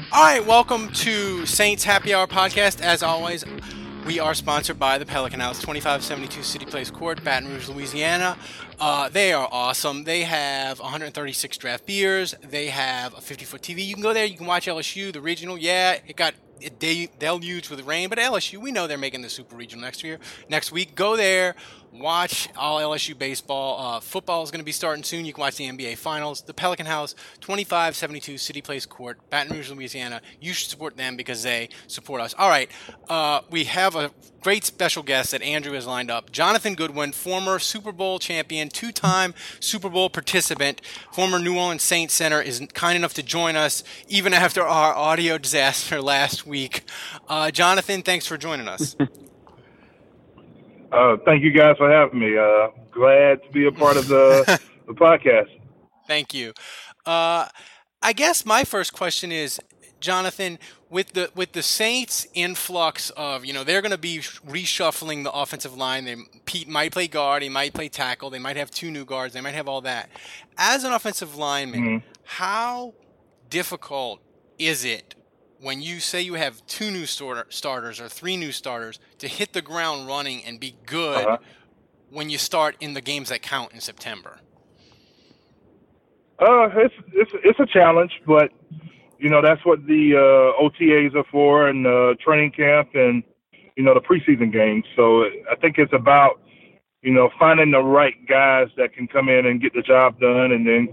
All right, welcome to Saints Happy Hour podcast. As always, we are sponsored by the Pelican House, 2572 City Place Court, Baton Rouge, Louisiana. Uh, they are awesome. They have 136 draft beers. They have a 50 foot TV. You can go there. You can watch LSU, the regional. Yeah, it got deluged with rain, but LSU, we know they're making the Super Regional next year. Next week, go there, watch all LSU baseball. Uh, football is going to be starting soon. You can watch the NBA Finals. The Pelican House, 2572 City Place Court, Baton Rouge, Louisiana. You should support them because they support us. All right, uh, we have a great special guest that Andrew has lined up. Jonathan Goodwin, former Super Bowl champion, two-time Super Bowl participant, former New Orleans Saints center, is kind enough to join us even after our audio disaster last week. Uh, Jonathan, thanks for joining us. Uh, thank you guys for having me. Uh, glad to be a part of the, the podcast. Thank you. Uh, I guess my first question is, Jonathan, with the with the Saints influx of you know they're going to be reshuffling the offensive line. They Peat might play guard, he might play tackle. They might have two new guards. They might have all that. As an offensive lineman, Mhm. how difficult is it when you say you have two new starter, starters or three new starters to hit the ground running and be good Uh-huh. when you start in the games that count in September? Uh, it's it's it's a challenge, but you know that's what the uh, OTAs are for, and uh, training camp, and you know the preseason games. So I think it's about you know finding the right guys that can come in and get the job done, and then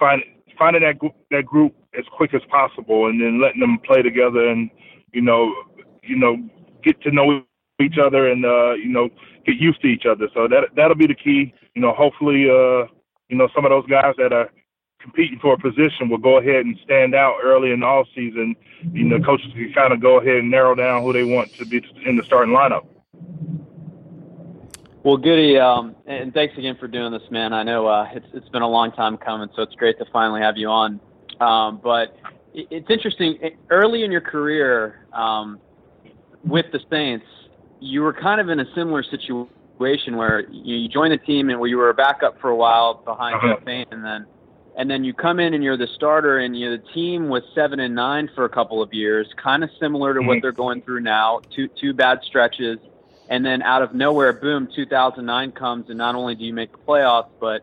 find finding that group, that group as quick as possible, and then letting them play together, and you know you know get to know each other, and uh, you know get used to each other. So that that'll be the key. You know, hopefully, uh, you know some of those guys that are competing for a position will go ahead and stand out early in the off season. You know, coaches can kind of go ahead and narrow down who they want to be in the starting lineup. Well, Goody, um, and thanks again for doing this, man. I know uh, it's it's been a long time coming, so it's great to finally have you on. Um, but it, it's interesting. Early in your career um, with the Saints, you were kind of in a similar situation where you, you joined the team and where you were a backup for a while behind Uh-huh. Jeff Faine, and then and then you come in and you're the starter, and you know, the team was seven and nine for a couple of years, kind of similar to what Mhm. they're going through now. Two two bad stretches, and then out of nowhere, boom, 2009 comes, and not only do you make the playoffs, but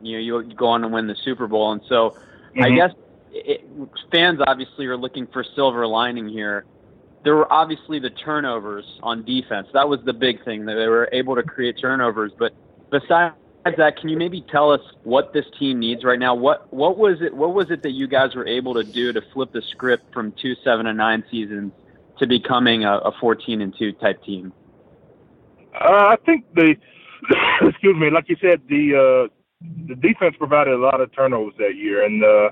you know you, go on to win the Super Bowl. And so, I Mhm. guess it, fans obviously are looking for silver lining here. There were obviously the turnovers on defense. That was the big thing that they were able to create turnovers. But besides that, can you maybe tell us what this team needs right now? What what was it? What was it that you guys were able to do to flip the script from two seven and nine seasons to becoming a, a 14 and two type team? Uh, I think the excuse me, like you said, the uh, the defense provided a lot of turnovers that year, and uh,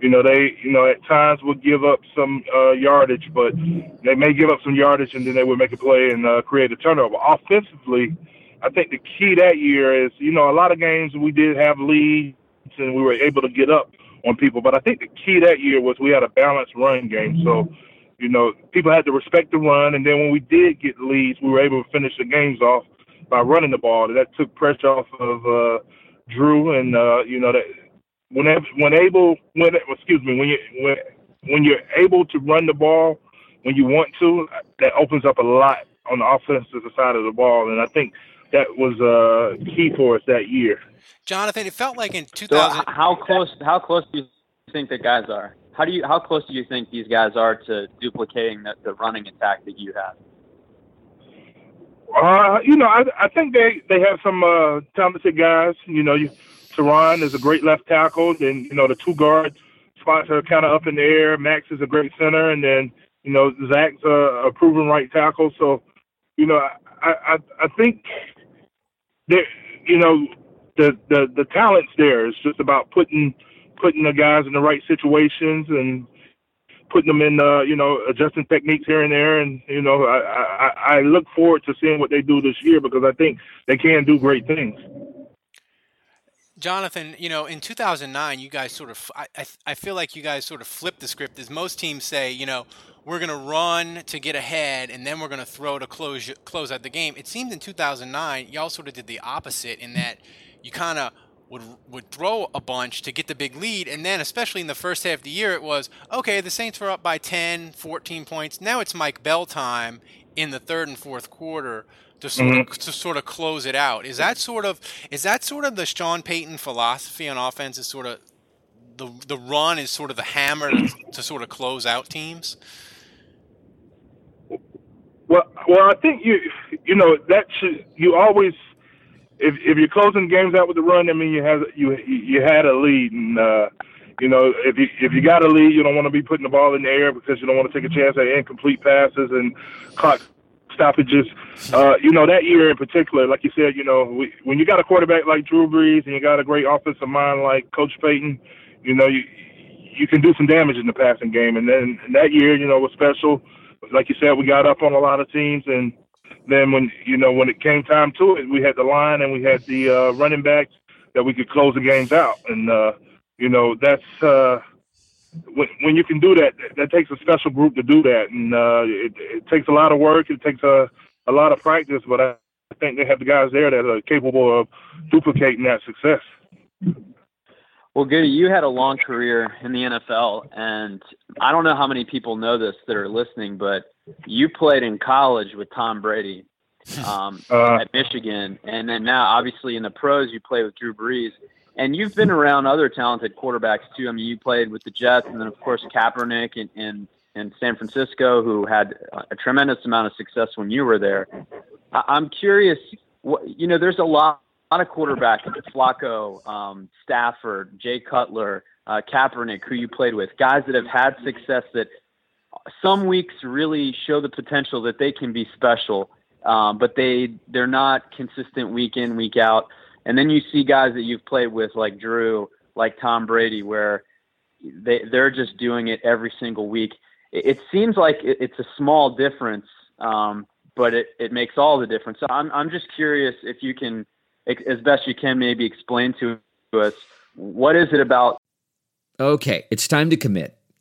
you know they you know at times would give up some uh, yardage, but they may give up some yardage and then they would make a play and uh, create a turnover. Offensively, I think the key that year is you know a lot of games we did have leads and we were able to get up on people, but I think the key that year was we had a balanced run game, so. You know, people had to respect the run, and then when we did get leads, we were able to finish the games off by running the ball. That took pressure off of uh, Drew, and uh, you know that when when able when excuse me when you when when you're able to run the ball when you want to, that opens up a lot on the offensive side of the ball, and I think that was uh, key for us that year. Jonathan, it felt like in 2000. So how close? How close do you think the guys are? How do you? How close do you think these guys are to duplicating the, the running attack that you have? Uh, you know, I, I think they they have some uh, talented guys. You know, you, Terron is a great left tackle. and you know the two guard spots are kind of up in the air. Max is a great center, and then you know Zach's a, a proven right tackle. So, you know, I I, I think there, you know, the the the talent's there. It's just about putting putting the guys in the right situations and putting them in, uh, you know, adjusting techniques here and there. And, you know, I, I, I look forward to seeing what they do this year because I think they can do great things. Jonathan, you know, in 2009, you guys sort of, I, I feel like you guys sort of flipped the script as most teams say, you know, we're going to run to get ahead and then we're going to throw to close, close out the game. It seemed in 2009, y'all sort of did the opposite in that you kind of would would throw a bunch to get the big lead. And then especially in the first half of the year it was okay the Saints were up by 10 14 points. Now it's Mike Bell time in the third and fourth quarter to sort mm-hmm. of to sort of close it out. Is that sort of is that sort of the Sean Payton philosophy on offense is sort of the the run is sort of the hammer to, to sort of close out teams? Well well I think you you know that should you always if if you're closing games out with the run, I mean you have you you had a lead, and uh, you know if you if you got a lead, you don't want to be putting the ball in the air because you don't want to take a chance at incomplete passes and clock stoppages. Uh, you know that year in particular, like you said, you know we, when you got a quarterback like Drew Brees and you got a great offensive mind like Coach Payton, you know you you can do some damage in the passing game. And then that year, you know, was special. Like you said, we got up on a lot of teams and then when you know when it came time to it, we had the line and we had the uh, running backs that we could close the games out. And uh, you know that's uh, when when you can do that. That takes a special group to do that, and uh, it, it takes a lot of work. It takes a a lot of practice, but I think they have the guys there that are capable of duplicating that success. Well, Goody, you had a long career in the NFL, and I don't know how many people know this that are listening, but you played in college with Tom Brady um, uh, at Michigan, and then now, obviously, in the pros, you play with Drew Brees, and you've been around other talented quarterbacks too. I mean, you played with the Jets, and then of course Kaepernick in in, in San Francisco, who had a tremendous amount of success when you were there. I, I'm curious, what, you know, there's a lot lot of quarterbacks, Flacco, um, Stafford, Jay Cutler, uh, Kaepernick, who you played with, guys that have had success that some weeks really show the potential that they can be special, um, but they they're not consistent week in week out. And then you see guys that you've played with like Drew, like Tom Brady, where they they're just doing it every single week. It, it seems like it, it's a small difference, um, but it, it makes all the difference. So I'm I'm just curious if you can as best you can, maybe explain to us what is it about? Okay, it's time to commit.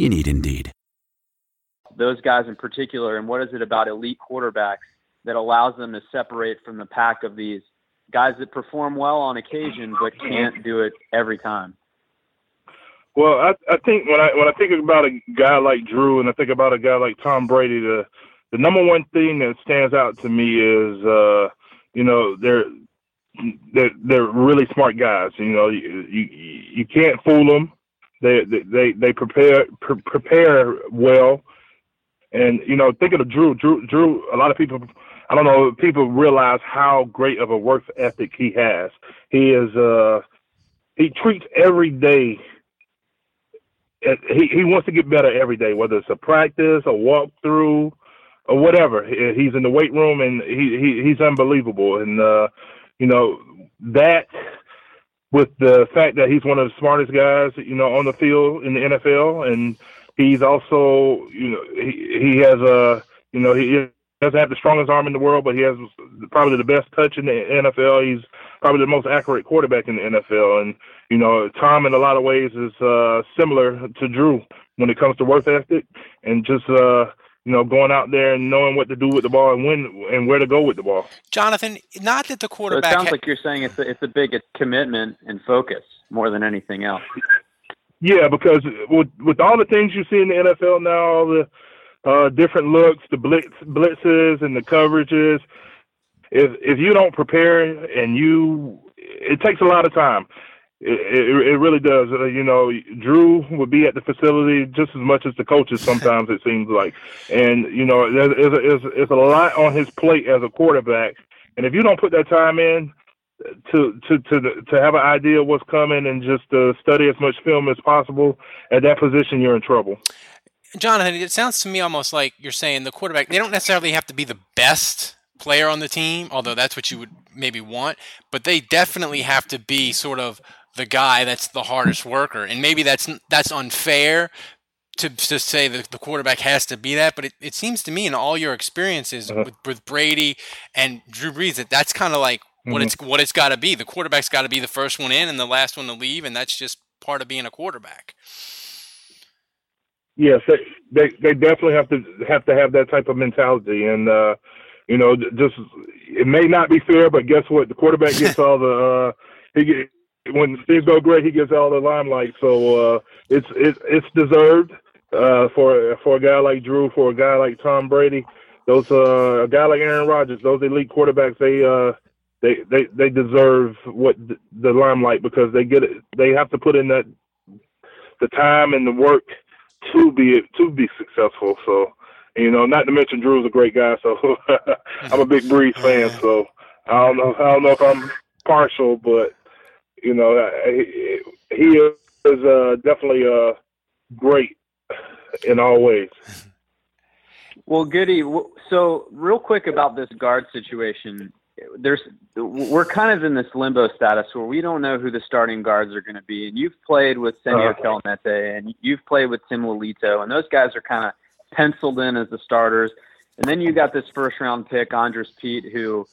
You need Indeed. those guys in particular, and what is it about elite quarterbacks that allows them to separate from the pack of these guys that perform well on occasion but can't do it every time? Well, I, I think when I when I think about a guy like Drew and I think about a guy like Tom Brady, the the number one thing that stands out to me is uh, you know they're they're they're really smart guys. You know, you you, you can't fool them. They they they prepare pre- prepare well, and you know, thinking of Drew, Drew, Drew. A lot of people, I don't know, people realize how great of a work ethic he has. He is uh, he treats every day. He he wants to get better every day, whether it's a practice, a walkthrough, or whatever. He's in the weight room and he, he he's unbelievable. And uh, you know that with the fact that he's one of the smartest guys, you know, on the field in the NFL, and he's also, you know, he he has a, you know, he doesn't have the strongest arm in the world, but he has probably the best touch in the NFL. He's probably the most accurate quarterback in the NFL, and you know, Tom in a lot of ways is uh, similar to Drew when it comes to work ethic and just uh, you know, going out there and knowing what to do with the ball and when and where to go with the ball. Jonathan, not that the quarterback. So it sounds ha- like you're saying it's a, it's a big commitment and focus more than anything else. Yeah, because with with all the things you see in the NFL now, all the uh, different looks, the blitz blitzes and the coverages. If if you don't prepare and you, it takes a lot of time. It, it, really does. Uh, you know, Drew would be at the facility just as much as the coaches. Sometimes it seems like, and you know, there's, there's, there's a lot on his plate as a quarterback. And if you don't put that time in to to to to have an idea of what's coming and just uh, study as much film as possible at that position, you're in trouble. Jonathan, it sounds to me almost like you're saying the quarterback. They don't necessarily have to be the best player on the team, although that's what you would maybe want. But they definitely have to be sort of the guy that's the hardest worker. And maybe that's that's unfair to, to say that the quarterback has to be that, but it, it seems to me in all your experiences uh-huh. with, with Brady and Drew Brees that that's kind of like mm-hmm. what it's what it's got to be. The quarterback's got to be the first one in and the last one to leave, and that's just part of being a quarterback. Yes, they they, they definitely have to have to have that type of mentality, and uh, you know, just it may not be fair, but guess what? The quarterback gets all the uh, he get when things go great, he gets all the limelight. So uh, it's it's it's deserved uh, for for a guy like Drew, for a guy like Tom Brady, those uh, a guy like Aaron Rodgers, those elite quarterbacks, they uh, they they they deserve what the, limelight because they get it. They have to put in that the time and the work to be to be successful. So you know, not to mention Drew's a great guy. So I'm a big Brees fan. So I don't know I don't know if I'm partial, but you know, he, he is uh, definitely uh, great in all ways. Well, Goody. So, real quick about this guard situation. There's, we're kind of in this limbo status where we don't know who the starting guards are going to be. And you've played with Senio uh, Kelemete, and you've played with Tim Lelito, and those guys are kind of penciled in as the starters. And then you got this first round pick, Andrus Peat, who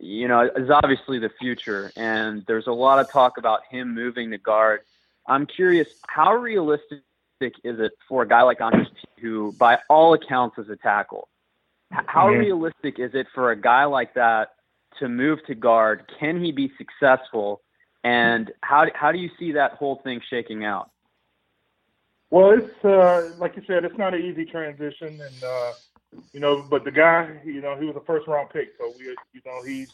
you know, is obviously the future. And there's a lot of talk about him moving to guard. I'm curious, how realistic is it for a guy like Andrus who, by all accounts, is a tackle? How mm-hmm. realistic is it for a guy like that to move to guard? Can he be successful? And how, how do you see that whole thing shaking out? Well, it's uh, like you said, it's not an easy transition, and uh, you know, but the guy, you know, he was a first round pick, so we, you know, he's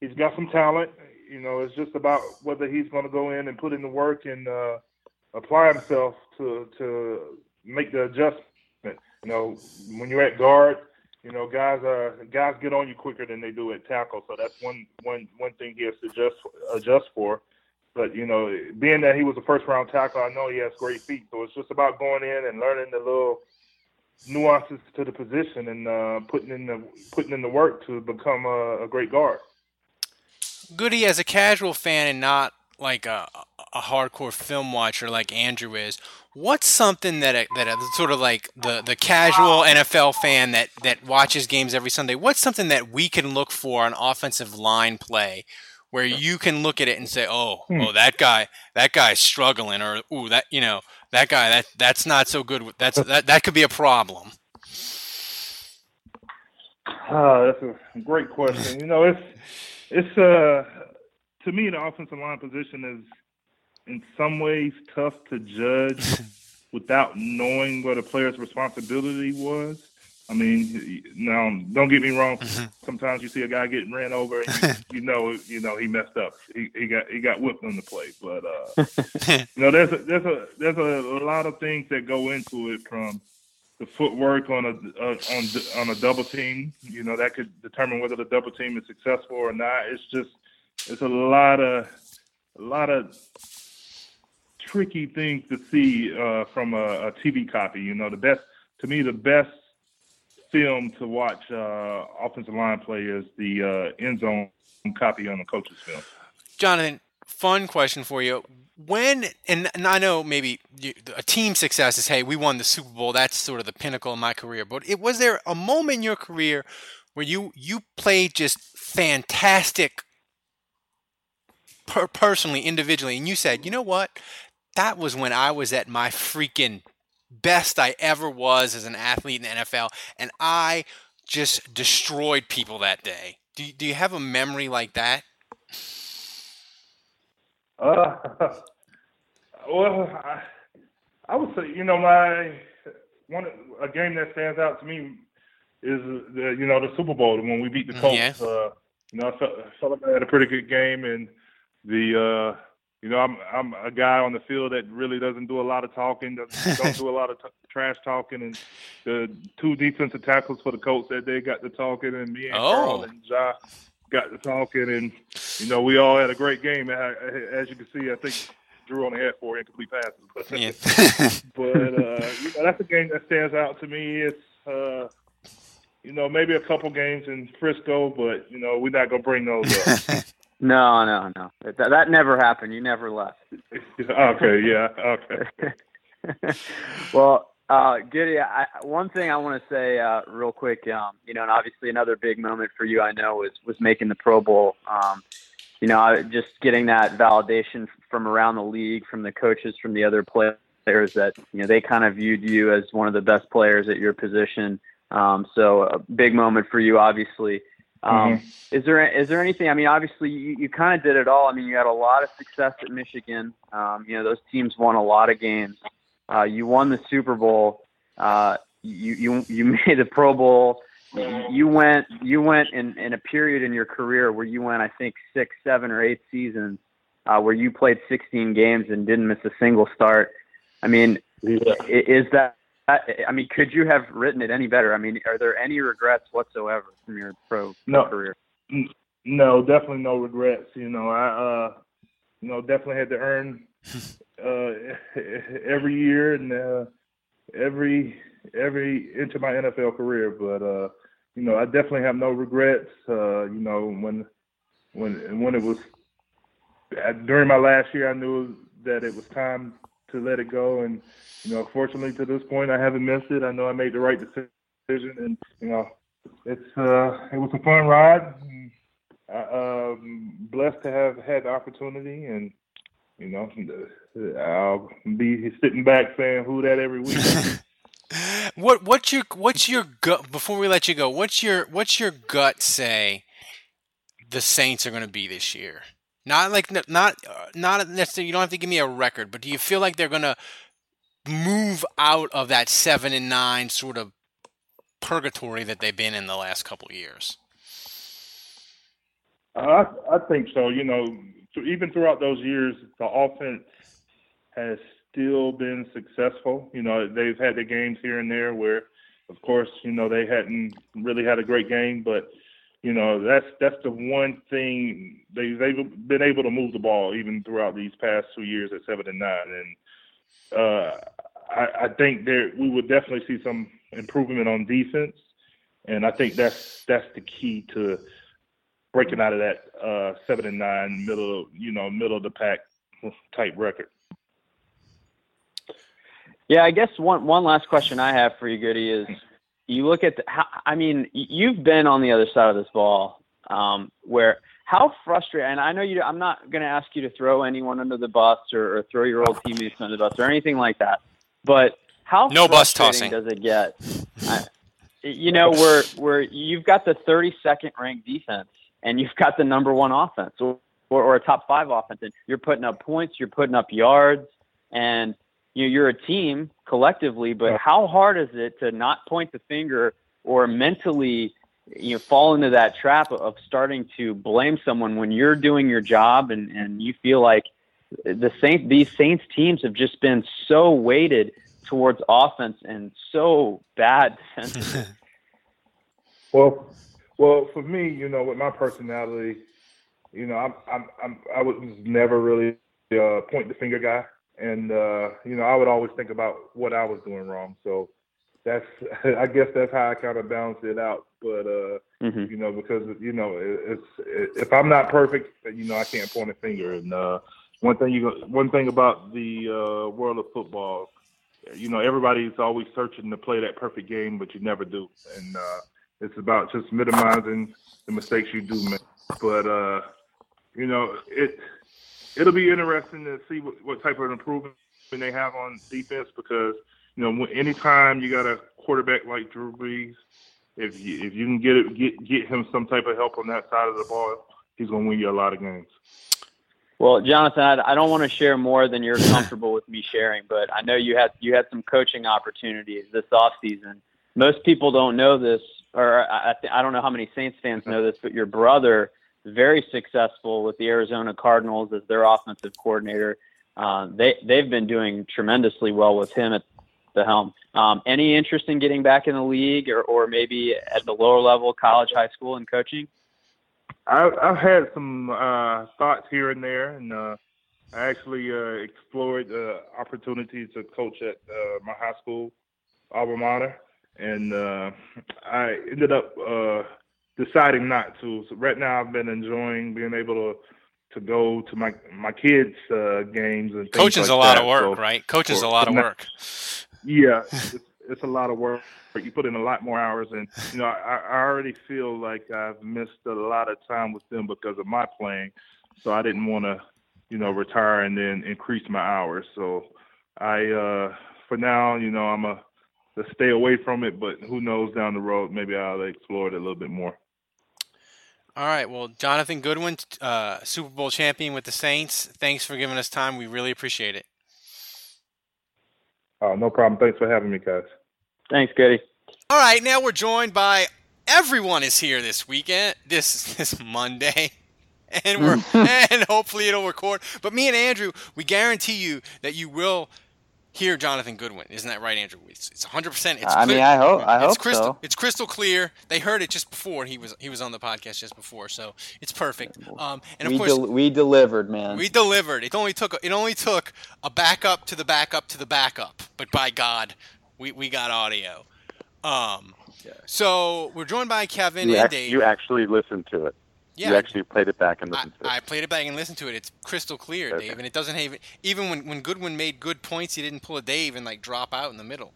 he's got some talent. You know, it's just about whether he's going to go in and put in the work and uh, apply himself to to make the adjustment. You know, when you're at guard, you know, guys are guys get on you quicker than they do at tackle, so that's one one one thing he has to adjust adjust for. But you know, being that he was a first round tackle, I know he has great feet, so it's just about going in and learning the little nuances to the position and uh, putting in the putting in the work to become a, a, great guard. Goody, as a casual fan and not like a, a hardcore film watcher like Andrew is, what's something that a, that a, sort of like the, the casual NFL fan that, that watches games every Sunday? What's something that we can look for on offensive line play where you can look at it and say, "Oh, Hmm. oh, that guy, that guy's struggling," or "Ooh, that you know, that guy, that that's not so good. That's that that could be a problem." Uh, that's a great question. You know, it's it's uh to me the offensive line position is in some ways tough to judge without knowing what a player's responsibility was. I mean, now don't get me wrong. Sometimes you see a guy getting ran over, and you, you know, you know he messed up. He, he got he got whipped on the play, but uh, you know, there's a, there's a there's a, lot of things that go into it from the footwork on a uh, on on a double team. You know, that could determine whether the double team is successful or not. It's just it's a lot of a lot of tricky things to see uh, from a, a TV copy. You know, the best to me, the best film to watch uh, offensive line play is the uh, end zone copy on the coach's film. Jonathan, fun question for you. When and, I know maybe a team success is hey we won the Super Bowl that's sort of the pinnacle of my career but it was there a moment in your career where you you played just fantastic per- personally individually and you said you know what that was when I was at my freaking best I ever was as an athlete in the NFL and I just destroyed people that day do you, do you have a memory like that Uh, well, I, I would say, you know, my one a game that stands out to me is the you know the Super Bowl when we beat the Colts. Yeah. Uh, you know, I felt, I felt like I had a pretty good game, and the uh, you know I'm I'm a guy on the field that really doesn't do a lot of talking, doesn't, don't do a lot of t- trash talking, and the two defensive tackles for the Colts that day got to talking, and me and Carl Oh. and Ja got to talking, and you know we all had a great game. I- As you can see, I think Drew only had four incomplete passes, but Yeah. but uh, you know, that's a game that stands out to me. It's uh, you know maybe a couple games in Frisco, but you know we're not gonna bring those up. No, no, no. That, that never happened. You never left. okay, yeah, okay. well, uh, Goody, I, one thing I want to say uh, real quick, um, you know, and obviously another big moment for you, I know, was was making the Pro Bowl. Um, you know, just getting that validation from around the league, from the coaches, from the other players that you know they kind of viewed you as one of the best players at your position. Um, so a big moment for you, obviously. Um, Is there is there anything? I mean, obviously you, you kind of did it all. I mean, you had a lot of success at Michigan. Um, you know, those teams won a lot of games. Uh, you won the Super Bowl. Uh, you you you made the Pro Bowl. You- went you went in, in a period in your career where you went, I think, six, seven, or eight seasons, uh, where you played 16 games and didn't miss a single start. I mean, i- is that? I mean, could you have written it any better? I mean, are there any regrets whatsoever from your pro, pro No. career? No, definitely no regrets. You know, I uh, you know definitely had to earn uh, every year and uh, every every inch of my NFL career. But uh, you know, I definitely have no regrets. Uh, you know, when when when it was during my last year, I knew that it was time to let it go. And you know, fortunately, to this point, I haven't missed it. I know I made the right decision, and you know, it's uh, it was a fun ride. I, um, blessed to have had the opportunity, and you know, I'll be sitting back saying "Who that" every week. What what's your what's your gut before we let you go? What's your what's your gut say? The Saints are going to be this year. Not like not uh, not necessarily. You don't have to give me a record, but do you feel like they're to move out of that seven and nine sort of purgatory that they've been in the last couple years? I I think so. You know, even throughout those years, the offense has still been successful. You know, they've had the games here and there where, of course, you know they hadn't really had a great game, but you know that's that's the one thing they they've been able to move the ball even throughout these past two years at seven and nine, and uh, I, I think there we would definitely see some improvement on defense, and I think that's that's the key to breaking out of that uh, seven and nine middle, you know, middle of the pack type record. Yeah, I guess one one last question I have for you, Goody, is you look at the, how, I mean, you've been on the other side of this ball, um, where how frustrating. And I know you. I'm not going to ask you to throw anyone under the bus or, or throw your old teammates under the bus or anything like that. But how No bus frustrating tossing. does it get? I, you know, where where you've got the 32nd ranked defense and you've got the number one offense or, or, or a top five offense, and you're putting up points, you're putting up yards, and you know, you're a team collectively. But how hard is it to not point the finger or mentally, you know, fall into that trap of starting to blame someone when you're doing your job and and you feel like the Saints, these Saints teams have just been so weighted towards offense and so bad defensively. Well, well, for me, you know, with my personality, you know, I'm, I'm, I'm I was never really uh, point the finger guy, and uh, you know, I would always think about what I was doing wrong. So that's, I guess, that's how I kind of balance it out. But uh, Mhm. you know, because you know, it, it's it, if I'm not perfect, you know, I can't point a finger. And uh, one thing you, one thing about the uh, world of football, you know, everybody's always searching to play that perfect game, but you never do. And uh, it's about just minimizing the mistakes you do make. But uh, you know, it it'll be interesting to see what, what type of improvement they have on defense because you know anytime you got a quarterback like Drew Brees, if you, if you can get it get get him some type of help on that side of the ball, he's going to win you a lot of games. Well, Jonathan, I, I don't want to share more than you're comfortable with me sharing, but I know you had you had some coaching opportunities this off season. Most people don't know this, or I, I don't know how many Saints fans know this, but your brother very successful with the Arizona Cardinals as their offensive coordinator. Uh, they they've been doing tremendously well with him at the helm. Um, any interest in getting back in the league, or or maybe at the lower level, college, high school, and coaching? I, I've had some uh, thoughts here and there, and uh, I actually uh, explored the opportunity to coach at uh, my high school alma mater, and uh, I ended up uh, deciding not to. So right now, I've been enjoying being able to to go to my my kids' uh, games and Coaching's like a lot that. of work, So right? Coaching's a lot of work. yeah, it's, it's a lot of work. You put in a lot more hours, and you know, I, I already feel like I've missed a lot of time with them because of my playing. So I didn't want to, you know, retire and then increase my hours. So I, uh, for now, you know, I'm a to stay away from it. But who knows down the road, maybe I'll explore it a little bit more. All right. Well, Jonathan Goodwin, uh, Super Bowl champion with the Saints. Thanks for giving us time. We really appreciate it. Uh, no problem. Thanks for having me, guys. Thanks, Goody. All right. Now we're joined by everyone is here this weekend, this this Monday, and we're and hopefully it'll record. But me and Andrew, we guarantee you that you will hear Jonathan Goodwin. Isn't that right, Andrew? It's it's 100. percent It's I mean, clear- I hope- I hope it's crystal, so. It's crystal clear. They heard it just before he was he was on the podcast just before, so it's perfect. Um, and of we, course, del- we delivered, man. we delivered. It only took it only took a backup to the backup to the backup, but by God, we, we got audio. Um, so we're joined by Kevin You, and ac- Dave. you actually listened to it. Yeah. You actually played it back and listened to it. I played it back and listened to it. It's crystal clear, Okay. Dave, and it doesn't have even when when Goodwin made good points, he didn't pull a Dave and like drop out in the middle.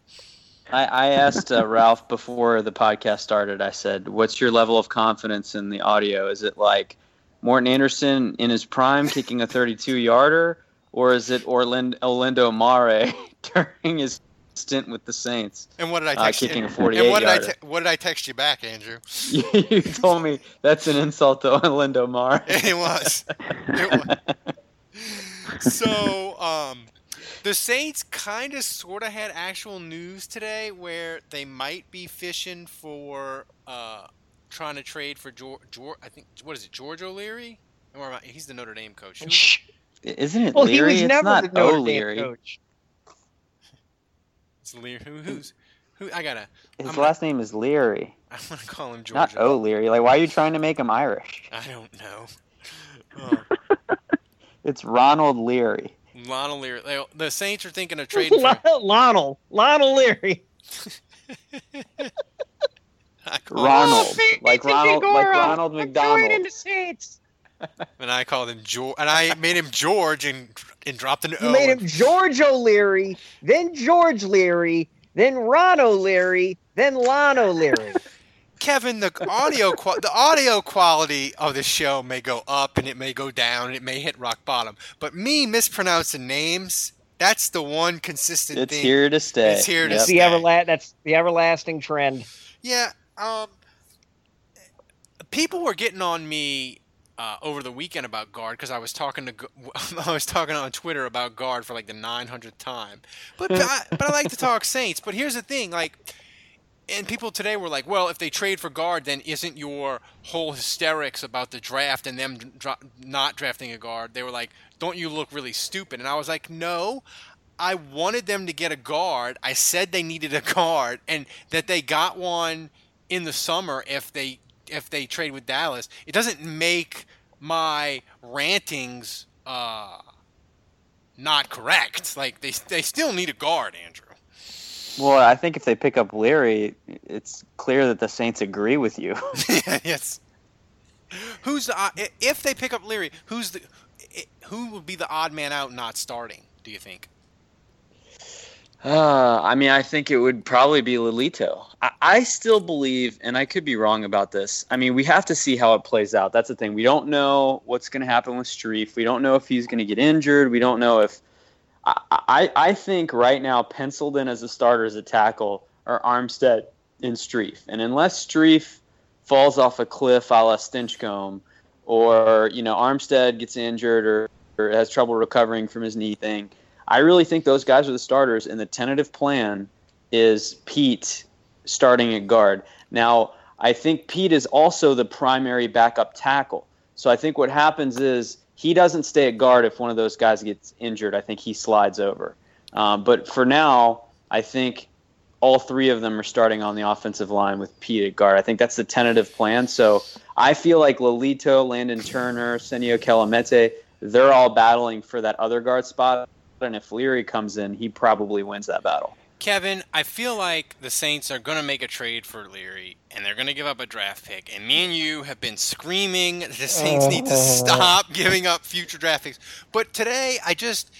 I, I asked uh, Ralph before the podcast started. I said, "What's your level of confidence in the audio? Is it like Morten Andersen in his prime kicking a 32-yarder, or is it Orlando, Orlando Mare during his stint with the Saints And what did I uh, text kicking you? a 48 and what did I te- what did I text you back, Andrew? you told me that's an insult to Orlando Mare. it was. It was. so, um, the Saints kind of sort of had actual news today where they might be fishing for uh, trying to trade for George. George I think what is it, George O'Leary? Or am I- he's the Notre Dame coach. Who's- Isn't it Well, he was it's never not the Notre Dame O'Leary. coach. It's Leary. Who, who's who? I gotta. His I'm last name is Leary, I'm gonna call him George. not O'Leary. Like, why are you trying to make him Irish? I don't know. Oh, It's Ronald Leary. Lon Leary. They- The Saints are thinking of trading for. Lon- Lionel, Lionel Leary. Ronald, Oh, like Ronald, like Figueroa. Ronald I'm McDonald. joining the Saints. And I called him George, and I made him George and and dropped an You O. made him George O'Leary, then George Leary, then Ron O'Leary, then Lon O'Leary. Kevin, the audio qua- the audio quality of the show may go up and it may go down and it may hit rock bottom. But me mispronouncing names, that's the one consistent It's thing. here to stay. It's here to Yep. the stay. everla- That's the everlasting trend. Yeah, um, people were getting on me uh, over the weekend about guard because I was talking to I was talking on Twitter about guard for like the 900th time. But but I, but I like to talk Saints. But here's the thing, like. And people today were like, "Well, if they trade for guard, then isn't your whole hysterics about the draft and them dra- not drafting a guard?" They were like, "Don't you look really stupid?" And I was like, "No, I wanted them to get a guard. I said they needed a guard, and that they got one in the summer if they if they trade with Dallas. It doesn't make my rantings uh, not correct. Like they they still need a guard, Andrew. Well, I think if they pick up Leary, it's clear that the Saints agree with you. yes. Who's the i- if they pick up Leary? Who's the who would be the odd man out not starting? Do you think? Uh, I mean, I think it would probably be Lelito. I, I still believe, and I could be wrong about this. I mean, we have to see how it plays out. That's the thing. We don't know what's going to happen with Strief. We don't know if he's going to get injured. We don't know if. I, I, I think right now, penciled in as a starter as a tackle are Armstead and Strief. And unless Strief falls off a cliff a la Stinchcomb, or, you know, Armstead gets injured or, or has trouble recovering from his knee thing, I really think those guys are the starters, and the tentative plan is Peat starting at guard. Now, I think Peat is also the primary backup tackle. So I think what happens is he doesn't stay at guard if one of those guys gets injured. I think he slides over. Um, but for now, I think all three of them are starting on the offensive line with Peat at guard. I think that's the tentative plan. So I feel like Lelito, Landon Turner, Senio Kelemete, they're all battling for that other guard spot. And if Leary comes in, he probably wins that battle. Kevin, I feel like the Saints are going to make a trade for Leary, and they're going to give up a draft pick. And me and you have been screaming the Saints need to stop giving up future draft picks. But today, I just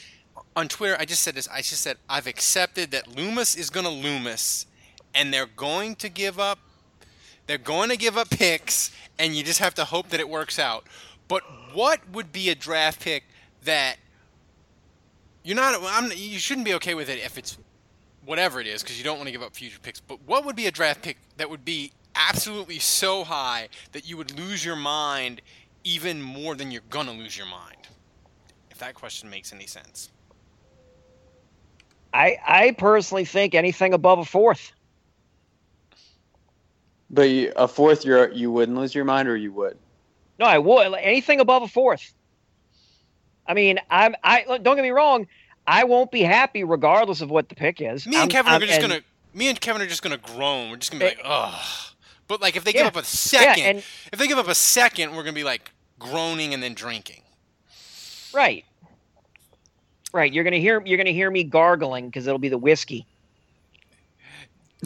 on Twitter, I just said this. I just said I've accepted that Loomis is going to Loomis, and they're going to give up. They're going to give up picks, and you just have to hope that it works out. But what would be a draft pick that you're not? I'm, you shouldn't be okay with it if it's whatever it is because you don't want to give up future picks. But what would be a draft pick that would be absolutely so high that you would lose your mind even more than you're gonna lose your mind? If that question makes any sense. I I personally think anything above a fourth. But you, a fourth, you you wouldn't lose your mind, or you would. No, I would anything above a fourth. I mean, I'm I don't get me wrong. I won't be happy regardless of what the pick is. Me and I'm- Kevin I'm- are just and- gonna. Me and Kevin are just gonna groan. We're just gonna be like, ugh. But like, if they Yeah. give up a second, and- if they give up a second, we're gonna be like groaning and then drinking. Right. Right. You're gonna hear you're gonna hear me gargling because it'll be the whiskey.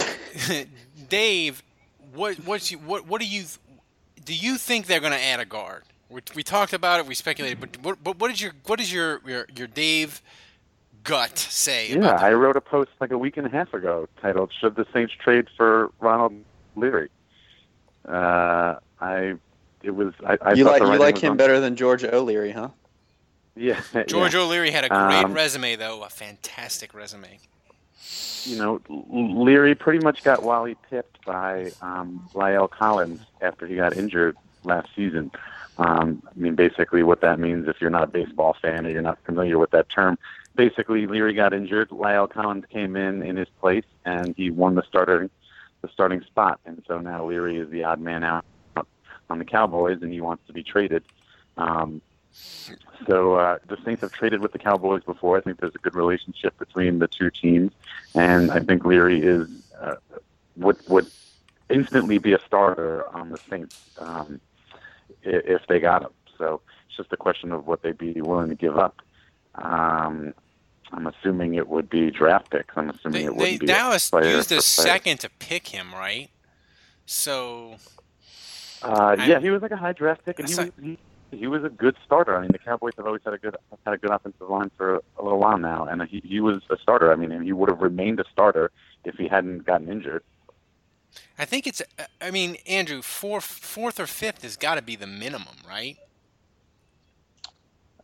Dave, what what's you, what what do you do? You think they're going to add a guard? We, we talked about it. We speculated, but what but what is your what is your your, your Dave gut say? Yeah, about I wrote a post like a week and a half ago titled "Should the Saints Trade for Ronald Leary?" Uh, I it was I, I you like you like him on- better than George O'Leary, huh? Yeah, George yeah. O'Leary had a great Um, resume, though, a fantastic resume. you know, Leary pretty much got Wally pipped by um, La'el Collins after he got injured last season. Um, I mean, basically, what that means, if you're not a baseball fan or you're not familiar with that term, basically Leary got injured. La'el Collins came in in his place, and he won the starter, the starting spot. And so now Leary is the odd man out on the Cowboys, and he wants to be traded. Um, so uh, the Saints have traded with the Cowboys before. I think there's a good relationship between the two teams, and I think Leary is uh, would would instantly be a starter on the Saints um, if they got him. So it's just a question of what they'd be willing to give up. Um, I'm assuming it would be draft picks. I'm assuming They, it wouldn't be Dallas used a second to pick him, right? So Uh, I- yeah, he was like a high draft pick, and he was he, he was a good starter. I mean, the Cowboys have always had a good had a good offensive line for a little while now, and he he was a starter. I mean, and he would have remained a starter if he hadn't gotten injured. I think it's. I mean, Andrew, fourth, fourth or fifth has got to be the minimum, right?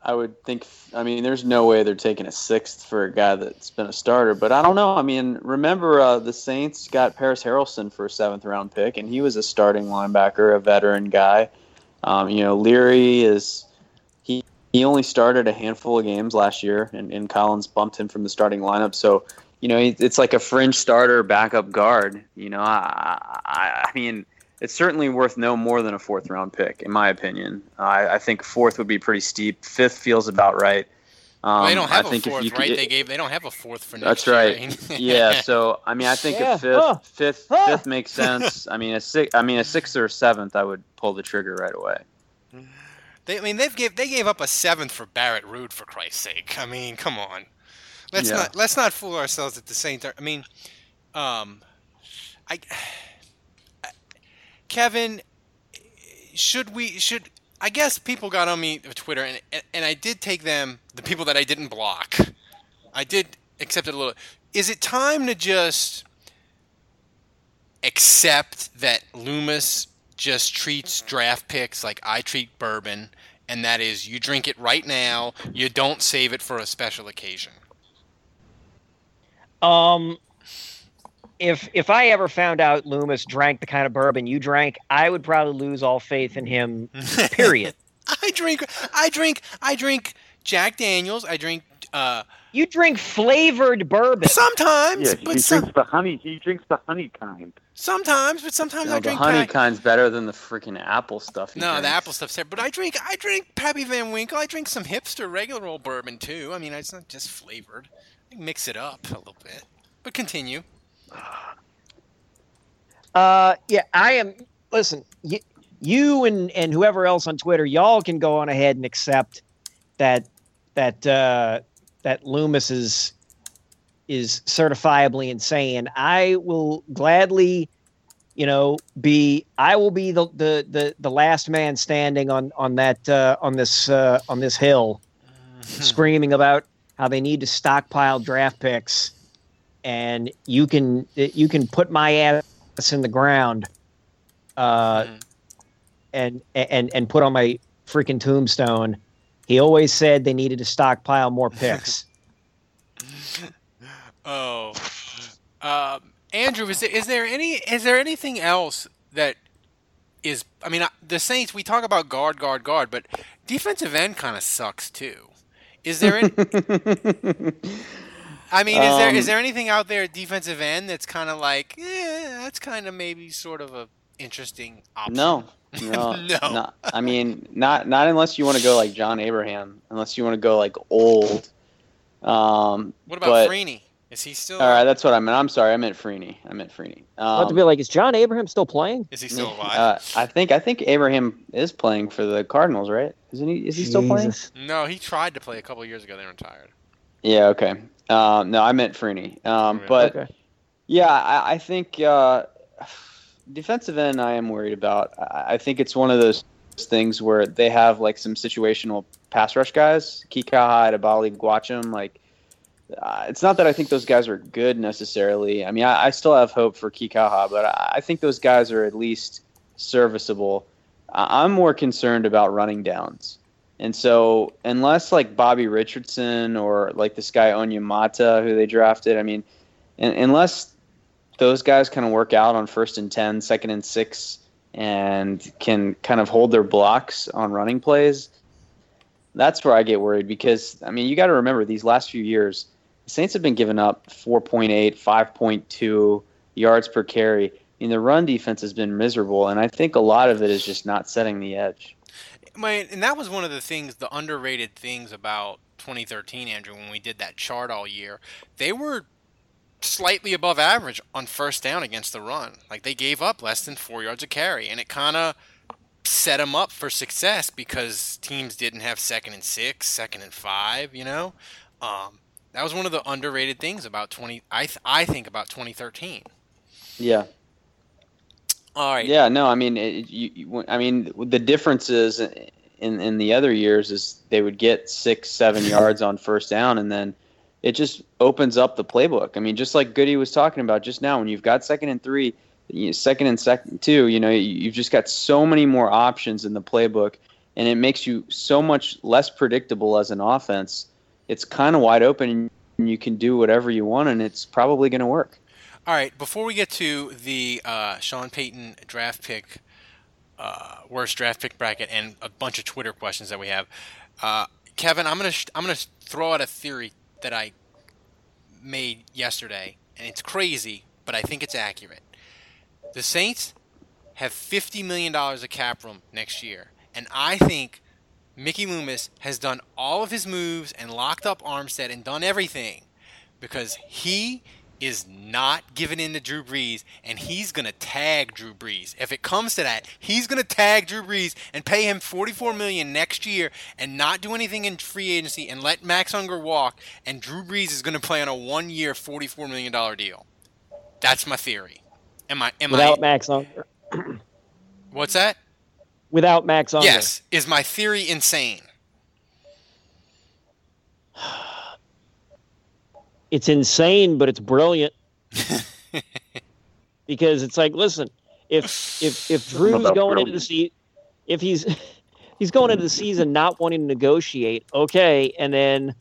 I would think. I mean, there's no way they're taking a sixth for a guy that's been a starter. But I don't know. I mean, remember uh, the Saints got Parys Haralson for a seventh round pick, and he was a starting linebacker, a veteran guy. Um, you know, Leary is he he only started a handful of games last year, and, and Collins bumped him from the starting lineup. So you know, it's like a fringe starter, backup guard. You know, I I, I mean it's certainly worth no more than a fourth round pick, in my opinion. I, I think fourth would be pretty steep. Fifth feels about right. Um, well, they don't have I think a fourth, if you, right? It, they gave. They don't have a fourth for next That's right. yeah. So I mean, I think yeah. a fifth, huh. fifth, huh. fifth makes sense. I mean, a six. I mean, a sixth or a seventh, I would pull the trigger right away. They, I mean, they've gave they gave up a seventh for Barrett Ruud for Christ's sake. I mean, come on. Let's yeah. not let's not fool ourselves at the same time. I mean, um, I Kevin, should we should I guess people got on me on Twitter and and I did take them the people that I didn't block. I did accept it a little. Is it time to just accept that Loomis just treats draft picks like I treat bourbon, and that is you drink it right now, you don't save it for a special occasion? Um, if if I ever found out Loomis drank the kind of bourbon you drank, I would probably lose all faith in him. Period. I drink, I drink, I drink Jack Daniels. I drink. uh You drink flavored bourbon sometimes, yeah, but he some, drinks the honey. He drinks the honey kind. Sometimes, but sometimes you know, I drink the honey Pappy. kind's better than the freaking apple stuff. No, drinks. the apple stuff's there. But I drink, I drink Pappy Van Winkle. I drink some hipster regular old bourbon too. I mean, it's not just flavored. Mix it up a little bit. But continue. Uh, yeah, I am. Listen, you, you and and whoever else on Twitter, y'all can go on ahead and accept that that uh, that Loomis is is certifiably insane. I will gladly, you know, be I will be the the the, the last man standing on on that uh, on this uh, on this hill, screaming about how they need to stockpile draft picks, and you can you can put my ass in the ground, uh, mm. and and and put on my freaking tombstone. He always said they needed to stockpile more picks. oh, um, Andrew, is there, is there any is there anything else that is? I mean, the Saints. We talk about guard, guard, guard, but defensive end kind of sucks too. Is there any? I mean, is there is um, there anything out there at defensive end that's kind of like, yeah, that's kind of maybe sort of a interesting option? No, no, no. I mean, not not unless you want to go like John Abraham, unless you want to go like old. Um, what about but, Freeney? Is he still? All right, that's what I meant. I'm sorry, I meant Freeney. I meant Freeney. Um, to be like, is John Abraham still playing? Is he still alive? Uh, I think I think Abraham is playing for the Cardinals, right? Isn't he? Is he Jesus. still playing? No, he tried to play a couple years ago. They retired. Yeah. Okay. Um, no, I meant Freeney. Um, but okay. yeah, I, I think uh, defensive end I am worried about. I, I, think it's one of those things where they have like some situational pass rush guys, Kikaha, Edebali, Gwacham. Like, uh, it's not that I think those guys are good necessarily. I mean, I, I still have hope for Kikaha, but I, I think those guys are at least serviceable. I'm more concerned about running downs. And so, unless like Bobby Richardson or like this guy Onyemata, who they drafted, I mean, unless those guys kind of work out on first and 10, second and six, and can kind of hold their blocks on running plays, that's where I get worried because, I mean, you got to remember these last few years, Saints have been giving up 4.8, 5.2 yards per carry. I mean, the run defense has been miserable, and I think a lot of it is just not setting the edge and that was one of the things, the underrated things about 2013, Andrew, when we did that chart all year. They were slightly above average on first down against the run. Like they gave up less than four yards a carry, and it kind of set them up for success because teams didn't have second and six, second and five. You know, um, that was one of the underrated things about 20. I th- I think about 2013. Yeah, all right. Yeah, no, I mean, it, you, I mean, the differences in in the other years is they would get six, seven yards on first down, and then it just opens up the playbook. I mean, just like Goody was talking about just now, when you've got second and three, you know, second and second too. You know, you- you've just got so many more options in the playbook, and it makes you so much less predictable as an offense. It's kind of wide open, and you can do whatever you want, and it's probably going to work. All right, before we get to the uh, Sean Payton draft pick, uh, worst draft pick bracket, and a bunch of Twitter questions that we have, uh, Kevin, I'm gonna sh- I'm gonna throw out a theory that I made yesterday, and it's crazy, but I think it's accurate. The Saints have fifty million dollars of cap room next year, and I think Mickey Loomis has done all of his moves and locked up Armstead and done everything because he is not giving in to Drew Brees, and he's gonna tag Drew Brees. If it comes to that, he's gonna tag Drew Brees and pay him 44 million next year, and not do anything in free agency, and let Max Unger walk. And Drew Brees is gonna play on a one-year, 44 million dollar deal. That's my theory. Am I? Am Without I? Max Unger. What's that? Without Max Unger. Yes. Is my theory insane? it's insane, but it's brilliant. because it's like, listen, if if if Drew's about going into the brilliant. season, if he's he's going into the season not wanting to negotiate, okay, and then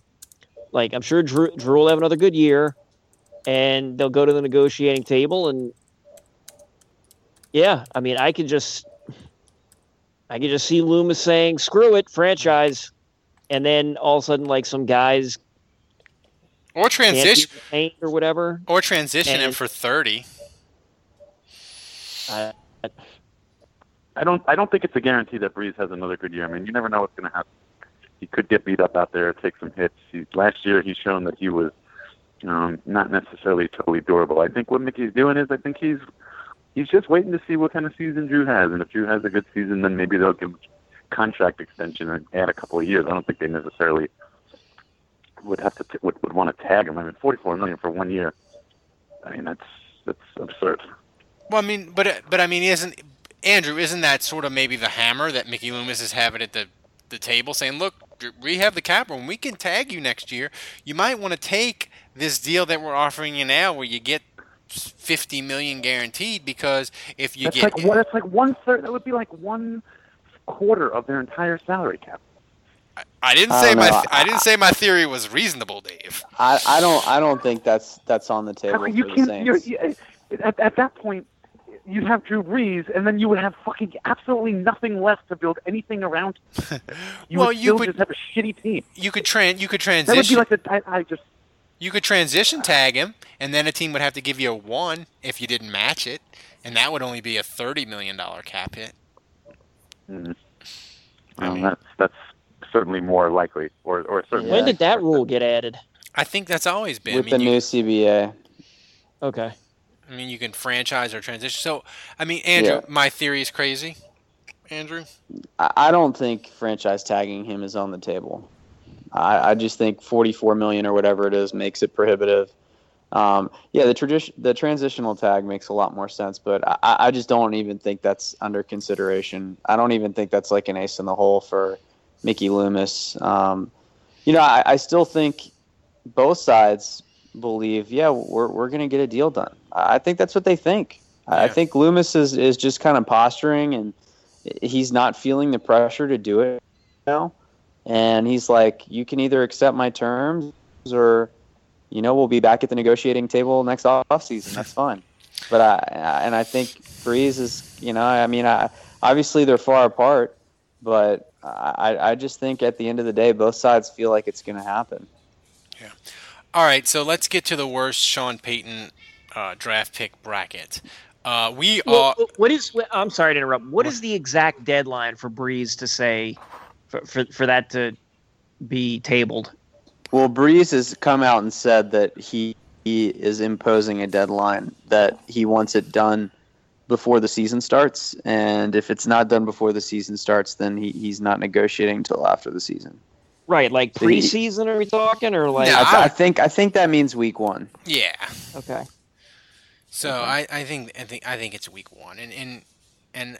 like I'm sure Drew Drew will have another good year, and they'll go to the negotiating table, and yeah, I mean, I could just I could just see Loomis saying, "Screw it, franchise," and then all of a sudden, like some guys Or transition, retained or whatever. or transition him for 30. I, I don't. I don't think it's a guarantee that Brees has another good year. I mean, you never know what's going to happen. He could get beat up out there, take some hits. He, last year, he's shown that he was um, not necessarily totally durable. I think what Mickey's doing is, I think he's he's just waiting to see what kind of season Drew has, and if Drew has a good season, then maybe they'll give contract extension and add a couple of years. I don't think they necessarily would have to t- would, would want to tag him. I mean, forty-four million for one year. I mean, that's that's absurd. Well, I mean, but but I mean, isn't Andrew? Isn't that sort of maybe the hammer that Mickey Loomis is having at the the table, saying, "Look, we have the cap room. We can tag you next year. You might want to take this deal that we're offering you now, where you get fifty million guaranteed, because if you That's get like what? That's like one third. That would be like one quarter of their entire salary cap. I didn't I say don't my th- I didn't say my theory was reasonable, Dave. I, I don't I don't think that's that's on the table you for can't. Saints. You're, you, at, at that point, you'd have Drew Brees, and then you would have fucking absolutely nothing left to build anything around. You Well, would you still would- just have a shitty team. You could tran you could transition. That would be like the. I, I just. You could transition tag him, and then a team would have to give you a one if you didn't match it, and that would only be a thirty million dollar cap hit. Mm, well, that's that's certainly more likely, or or certainly. When did that rule get added? I think that's always been. with I the mean, you, new CBA. Okay. I mean, you can franchise or transition. So, I mean, Andrew, Yeah. my theory is crazy. Andrew, I, I don't think franchise tagging him is on the table. I, I just think 44 million or whatever it is makes it prohibitive. Um, yeah, the tradition, the transitional tag makes a lot more sense, but I, I just don't even think that's under consideration. I don't even think that's like an ace in the hole for Mickey Loomis. Um, you know, I, I still think both sides believe, yeah, we're we're gonna get a deal done. I think that's what they think. I I think Loomis is is just kind of posturing and he's not feeling the pressure to do it now. And he's like, you can either accept my terms or, you know, we'll be back at the negotiating table next off season. That's fine. But I, and I think Brees is, you know, I mean, I, obviously they're far apart, but I, I just think at the end of the day, both sides feel like it's going to happen. Yeah. All right. So let's get to the worst Sean Payton uh, draft pick bracket. Uh, we Well, are. what is? I'm sorry to interrupt. What is the exact deadline for Brees to say for for, for that to be tabled? Well, Brees has come out and said that he, he is imposing a deadline that he wants it done before the season starts, and if it's not done before the season starts, then he, he's not negotiating until after the season. Right, like preseason? Are we talking or like? Yeah, I, th- I think I think that means week one. Yeah. Okay. So I, I think I think I think it's week one, and and and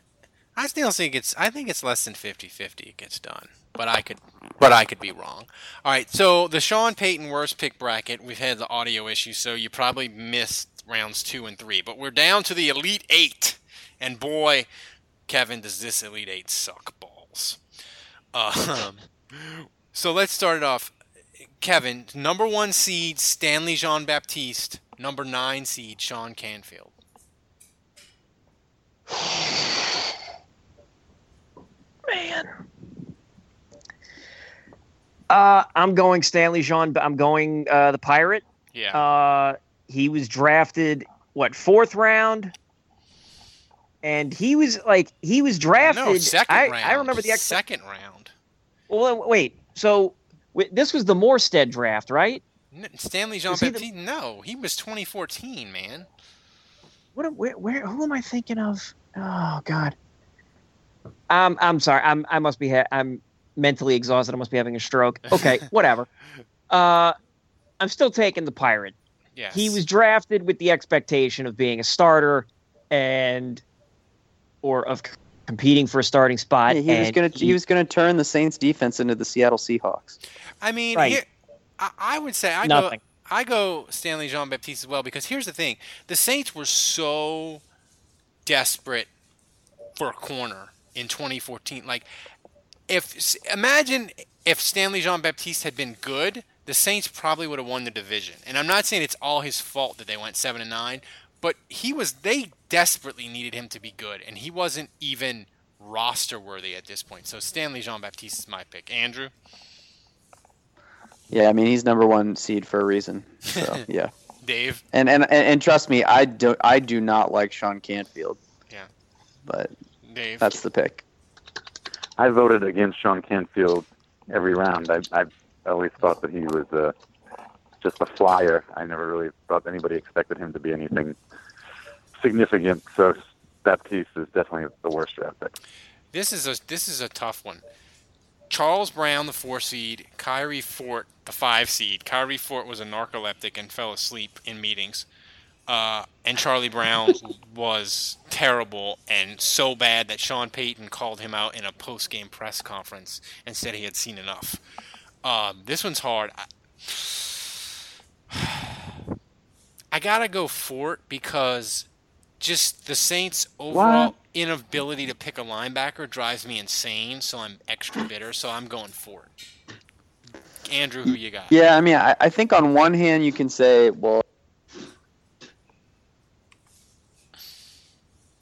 I still think it's I think it's less than 50-50 it gets done, but I could but I could be wrong. All right, so the Sean Payton worst pick bracket, we've had the audio issue, so you probably missed rounds two and three. But we're down to the Elite Eight, and boy, Kevin, does this Elite Eight suck balls. Um, so let's start it off. Kevin, number one seed Stanley Jean Baptiste, number nine seed Sean Canfield. Man. Uh, I'm going Stanley Jean. I'm going uh, the Pirate. Yeah. Uh, he was drafted what fourth round, and he was like he was drafted. No, second I, round. I remember the ex- second round. Well, wait. So wait, this was the Morstead draft, right? N- Stanley Jean Was he the- Baptiste? No, he was 2014, man. What? Where? Where? Who am I thinking of? Oh God. Um, I'm sorry. I'm. I must be. Ha- I'm mentally exhausted. I must be having a stroke. Okay, whatever. Uh, I'm still taking the pirate. Yes. He was drafted with the expectation of being a starter, and or of c- competing for a starting spot. Yeah, he was gonna he was gonna turn the Saints defense into the Seattle Seahawks. I mean, Right. here, I, I would say I Nothing. go I go Stanley Jean Baptiste as well because here's the thing: the Saints were so desperate for a corner in 2014. Like, if imagine if Stanley Jean Baptiste had been good, the Saints probably would have won the division. And I'm not saying it's all his fault that they went seven and nine, but he was they desperately needed him to be good, and he wasn't even roster worthy at this point. So Stanley Jean Baptiste is my pick. Andrew. Yeah, I mean he's number one seed for a reason. So yeah. Dave. And, and and and trust me, I do I do not like Sean Canfield. Yeah. But Dave. that's the pick. I voted against Sean Canfield every round. I, I always thought that he was uh, just a flyer. I never really thought anybody expected him to be anything significant. So Baptiste is definitely the worst draft pick. This is a this is a tough one. Charles Brown, the four seed, Khairi Fortt, the five seed. Khairi Fortt was a narcoleptic and fell asleep in meetings. Uh, and Charlie Brown was terrible and so bad that Sean Payton called him out in a post game press conference and said he had seen enough. Um, this one's hard. I, I gotta go Fortt because just the Saints' overall What? inability to pick a linebacker drives me insane. So I'm extra bitter. So I'm going Fortt. Andrew, who you got? Yeah, I mean I, I think on one hand you can say, well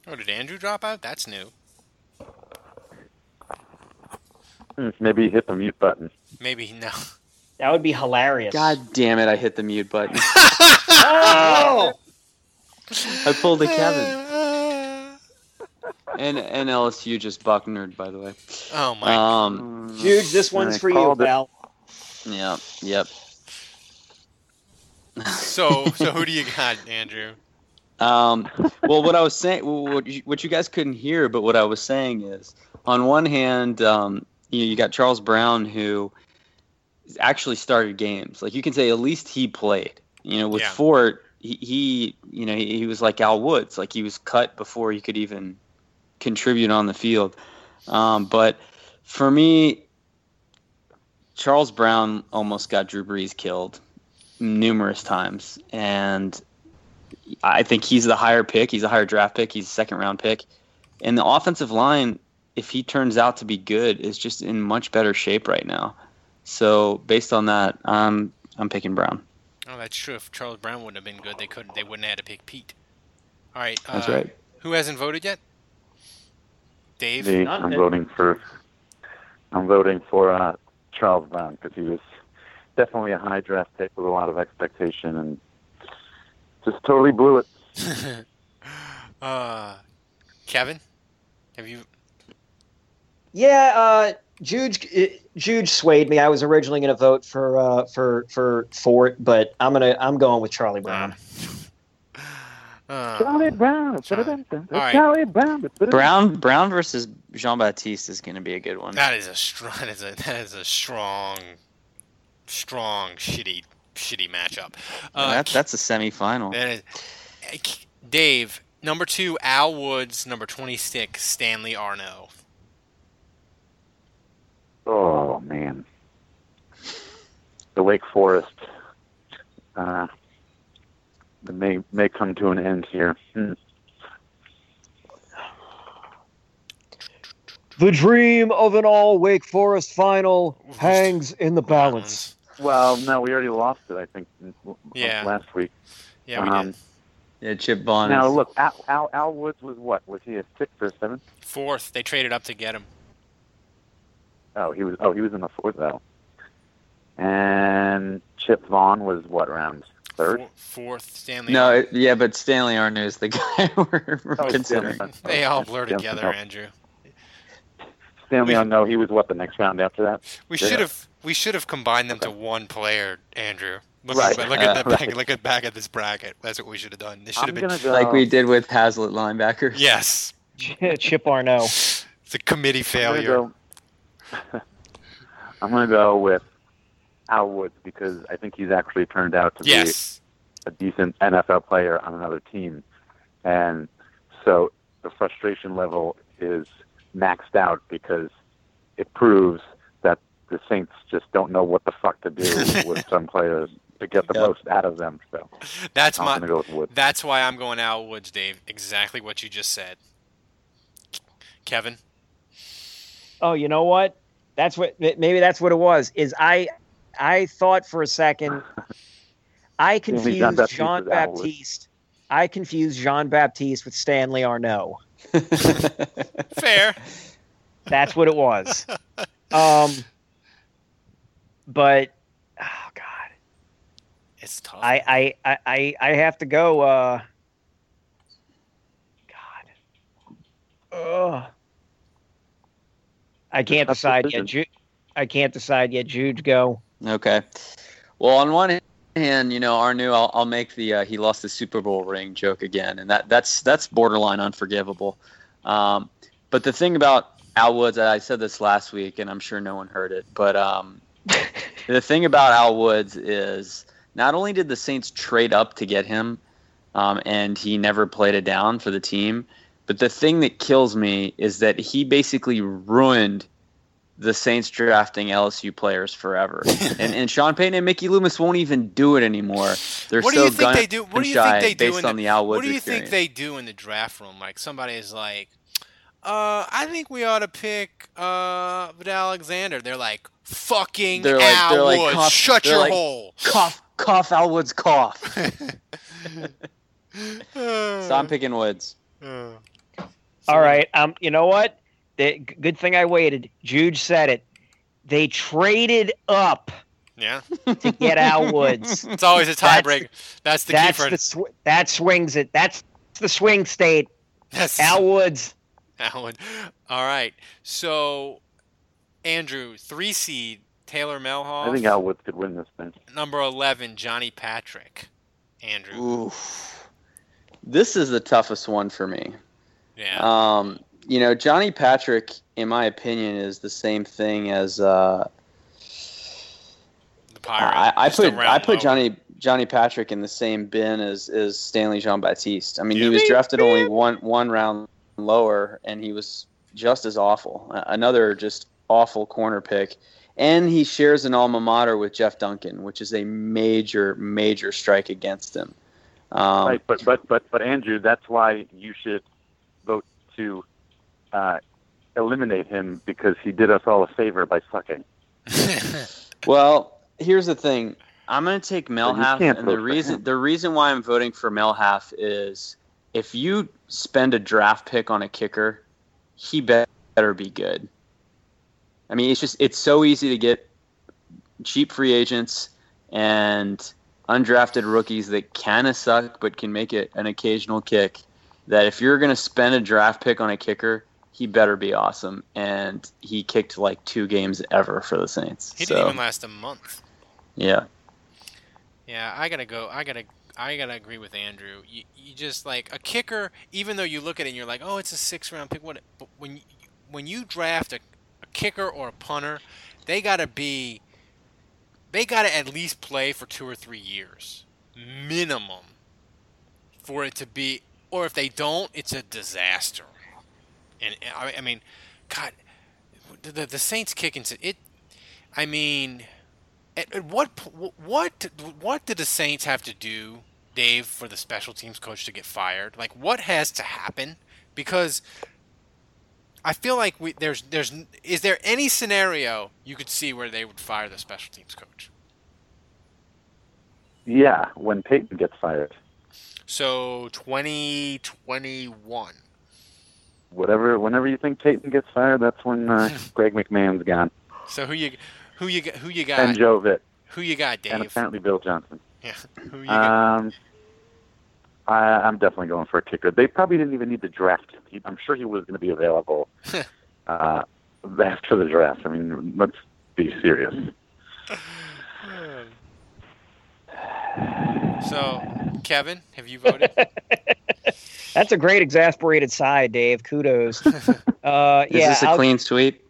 Oh, did Andrew drop out? That's new. Maybe he hit the mute button. Maybe no. That would be hilarious. God damn it, I hit the mute button. Oh! I pulled a Kevin. And and LSU just bucknered, by the way. Oh my. Um, Jude, this one's for you, called it. pal. Yep, yep. So so who do you got, Andrew? Um, well, what I was saying, what you, what you guys couldn't hear, but what I was saying is, on one hand, um, you, know, you got Charles Brown who actually started games. Like you can say, at least he played. You know, with Yeah. Fortt, he, he you know, he, he was like Al Woods, like he was cut before he could even contribute on the field. Um, but for me, Charles Brown almost got Drew Brees killed numerous times, and I think he's the higher pick. He's a higher draft pick. He's a second round pick. And the offensive line, if he turns out to be good, is just in much better shape right now. So based on that, um, I'm picking Brown. Oh, that's true. If Charles Brown wouldn't have been good, they couldn't. They wouldn't have had to pick Peat. All right. That's uh, right. Who hasn't voted yet? Dave. Me, I'm voting for. I'm voting for uh, Charles Brown because he was definitely a high draft pick with a lot of expectation and just totally blew it. uh, Kevin, have you? Yeah, uh, Juge, uh, Juge swayed me. I was originally going to vote for uh, for for Fortt, but I'm gonna I'm going with Charlie Brown. Uh, Charlie Brown. right. Charlie Brown. Brown Brown versus Jean Baptiste is going to be a good one. that is a strong. That is a that is a strong, strong shitty shitty matchup. Uh, that, that's a semifinal. That is, uh, Dave, number two, Al Woods. Number twenty-six, Stanley Arnoux. Oh man, the Wake Forest uh, may may come to an end here. Hmm. The dream of an all Wake Forest final hangs in the balance. Well, no, we already lost it. I think Yeah. last week. Yeah, we um, did. Yeah, Chip Vaughn. Now look, Al, Al, Al Woods was what? Was he a sixth or seventh? Fourth, they traded up to get him. Oh, he was. Oh, he was in the fourth though. And Chip Vaughn was what round third? Four- fourth, Stanley. no, it, yeah, but Stanley Arnoux is the guy we're, we're Oh, considering. Stanley. They all blur together. Andrew. Stanley, We- I know he was what the next round after that. We Yeah. should have we should have combined them to one player, Andrew. Look, Right. at, look at the Uh, back, right. look at back at this bracket. That's what we should have done. This should I'm have been gonna go. Like we did with Hazlitt linebacker. yes. Chip Arnoux. It's a committee I'm failure. gonna go. I'm gonna go with Al Woods because I think he's actually turned out to Yes. be a decent NFL player on another team, and so the frustration level is maxed out because it proves that the Saints just don't know what the fuck to do with some players to get the Yep. most out of them. So That's I'm my. go with Woods. That's why I'm going out Woods, Dave. Exactly what you just said. Kevin. Oh, you know what? That's what maybe that's what it was. Is I I thought for a second I confused Jean with Al Woods. Baptiste. I confused Jean Baptiste with Stanley Arnoux. Fair. That's what it was. Um, but oh god, It's tough. I I I I, I have to go. Uh, God, Ugh. I can't Tough decide yet. Ju- I can't decide yet. Jude, go. Okay. Well, on one hand, you know, Arnoux, I'll, I'll make the uh, he lost the Super Bowl ring joke again, and that that's that's borderline unforgivable. Um, but the thing about Al Woods, I said this last week, and I'm sure no one heard it, but um, the thing about Al Woods is not only did the Saints trade up to get him, um, and he never played it down for the team, but the thing that kills me is that he basically ruined the Saints drafting LSU players forever. and and Sean Payton and Mickey Loomis won't even do it anymore. They're what do so you think gun they do? What do you shy think they do based in on the Al Woods What do you experience. think they do in the draft room? Like somebody is like, uh, I think we ought to pick uh Vidal Alexander. They're like, fucking They're like- Al they're like, Woods, cough- shut they're your like, hole. cough, cough, Al Woods, cough. so I'm picking Woods. All right. Um. You know what? The, g- good thing I waited. Jude said it. They traded up Yeah, to get Al Woods. it's always a tiebreaker. That's the That's key for the sw- that swings it. That's the swing state. That's Al Woods. Al Woods. All right. So, Andrew, three seed Taylor Mehlhaff. I think Al Woods could win this thing. Number eleven Johnny Patrick. Andrew. Oof. This is the toughest one for me. Yeah. Um, you know, Johnny Patrick, in my opinion, is the same thing as uh, the pirate. I, I put I put lower. Johnny Johnny Patrick in the same bin as, as Stanley Jean Baptiste. I mean, he was drafted only one one round lower, and he was just as awful. Another just awful corner pick, and he shares an alma mater with Jeff Duncan, which is a major major strike against him. Um, right, but but but but Andrew, that's why you should vote to uh, eliminate him because he did us all a favor by sucking. Well, here's the thing. I'm going to take Mehlhaff, and the reason the reason why I'm voting for Mehlhaff is if you spend a draft pick on a kicker, he better be good. I mean, it's just it's so easy to get cheap free agents and undrafted rookies that kind of suck but can make it an occasional kick. That if you're going to spend a draft pick on a kicker, he better be awesome. And he kicked like two games ever for the Saints. He so, didn't even last a month. yeah. Yeah, I gotta go. I gotta. I gotta agree with Andrew. You, you just like a kicker. Even though you look at it and you're like, oh, it's a six round pick. What? But when you, when you draft a, a kicker or a punter, they gotta be. They gotta at least play for two or three years, minimum, for it to be. Or if they don't, it's a disaster. And I, I mean, God, the, the Saints kicking it. I mean, at, at what what what did the Saints have to do Dave, for the special teams coach to get fired? Like, what has to happen? Because I feel like we there's there's is there any scenario you could see where they would fire the special teams coach? Yeah, when Payton gets fired. So 2021. Whatever, whenever you think Payton gets fired, that's when uh, Greg McMahon's gone. So who you who you who you got? And Joe Vitt. Who you got, Dave? And apparently Bill Johnson. Yeah. Who you got? Um, I, I'm definitely going for a kicker. They probably didn't even need to draft him. He, I'm sure he was going to be available uh, after the draft. I mean, let's be serious. So, Kevin, have you voted? That's a great exasperated sigh, Dave. Kudos. Uh, Is yeah, this a I'll- clean sweep?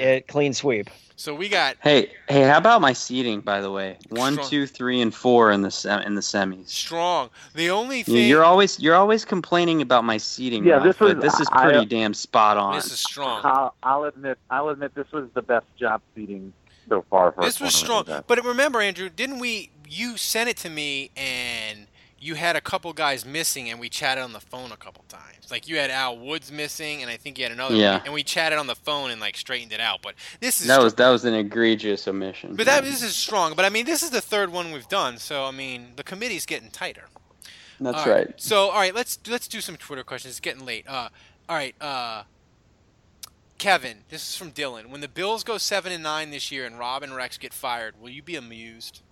uh, clean sweep. So we got Hey, hey, how about my seating? By the way, one, Strong. two, three, and four in the sem- in the semis. strong. The only You- thing You're always you're always complaining about my seating. Yeah, Ralph, this was- but this is I- pretty damn spot on. this is strong. I'll, I'll admit, I'll admit this was the best job seating so far. For a This was strong. we've. But remember, Andrew, didn't we? You sent it to me, and you had a couple guys missing, and we chatted on the phone a couple times. Like you had Al Woods missing, and I think you had another. Yeah. one, and we chatted on the phone and like straightened it out. But this is that was that was an egregious omission. But that this is strong. But I mean, this is the third one we've done, so I mean, the committee's getting tighter. That's All right. So, all right, let's let's do some Twitter questions. It's getting late. Uh, all right, uh, Kevin, this is from Dylan. When the Bills go seven and nine this year and Rob and Rex get fired, will you be amused?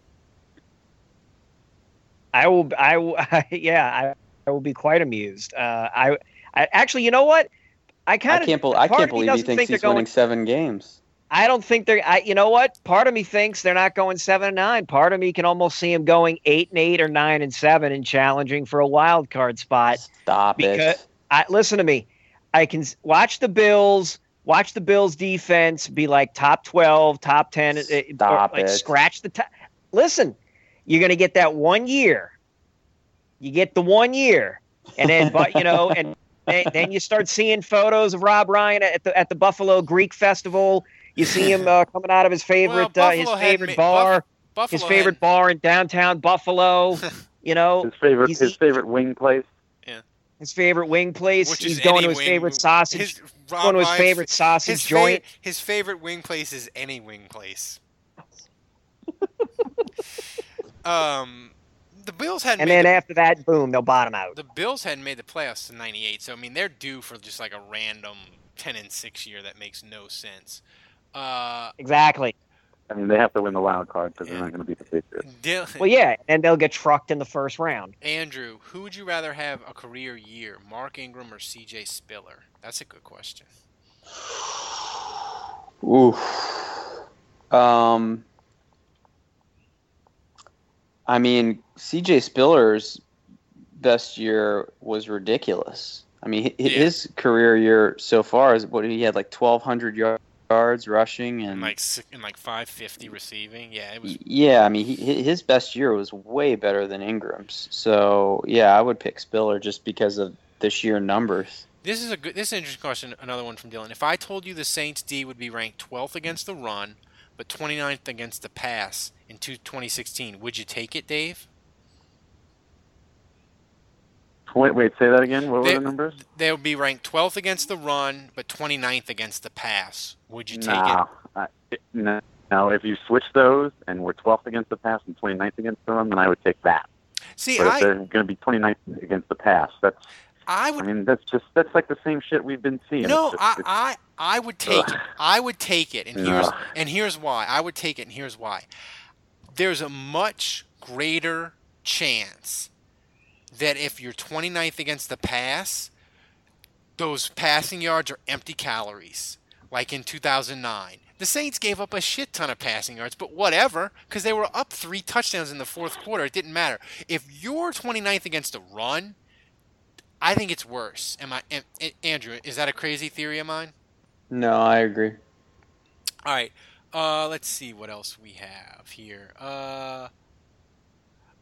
I will. I will. yeah. I, I will be quite amused. Uh, I, I actually, you know what? I kind of. can't, bel I can't believe he thinks think he's winning going. seven games. I don't think they're. I, you know what? Part of me thinks they're not going seven and nine. Part of me can almost see him going eight and eight or nine and seven and challenging for a wild card spot. Stop Because it. I listen to me. I can watch the Bills. Watch the Bills defense be like top twelve, top ten. uh, or, Stop like it. scratch the top. Listen, you're going to get that one year. You get the one year, and then but you know, and then, then you start seeing photos of Rob Ryan at the at the Buffalo Greek Festival. You see him uh, coming out of his favorite uh, his favorite ma- bar, Buff- his favorite had- bar in downtown Buffalo. You know, his favorite, he's- his favorite wing place. Yeah, his favorite wing place. Which He's is going to his wing- favorite sausage. his- Rob going to his Ryan's favorite sausage his fa- joint. his favorite wing place is any wing place. um, the Bills hadn't and made then the, after that, boom, they'll bottom out. the Bills hadn't made the playoffs in '98, so I mean they're due for just like a random 10 and six year that makes no sense. Uh, Exactly. I mean, they have to win the wild card because they're not going to beat the Patriots. Dil- Well, yeah, and they'll get trucked in the first round. Andrew, who would you rather have a career year, Mark Ingram or C.J. Spiller? That's a good question. Oof. Um. I mean, C.J. Spiller's best year was ridiculous. I mean, hi- his career year so far is what he had like 1,200 yards rushing and And like and like 550 receiving. Yeah, it was. yeah, I mean, he, his best year was way better than Ingram's. So yeah, I would pick Spiller just because of the sheer numbers. This is a good. This is an interesting question. Another one from Dylan. If I told you the Saints D would be ranked 12th against the run, but 29th against the pass in 2016, would you take it, Dave? Wait, wait, say that again. What were They- the numbers? They would be ranked 12th against the run, but 29th against the pass. Would you take no, I, no, no. If you switch those and we're 12th against the pass and 29th against the run, then I would take that. See, but I- they're going to be 29th against the pass, that's. I would. I mean, that's just that's like the same shit we've been seeing. No, It's just- I, it's- I I would take it. I would take it, and here's Ugh. and here's why. I would take it, and here's why. There's a much greater chance that if you're 29th against the pass, those passing yards are empty calories, like in 2009. The Saints gave up a shit ton of passing yards, but whatever, because they were up three touchdowns in the fourth quarter. It didn't matter. If you're 29th against a run, I think it's worse. Am I, am, Andrew? Is that a crazy theory of mine? No, I agree. All right. Uh, let's see what else we have here. Uh,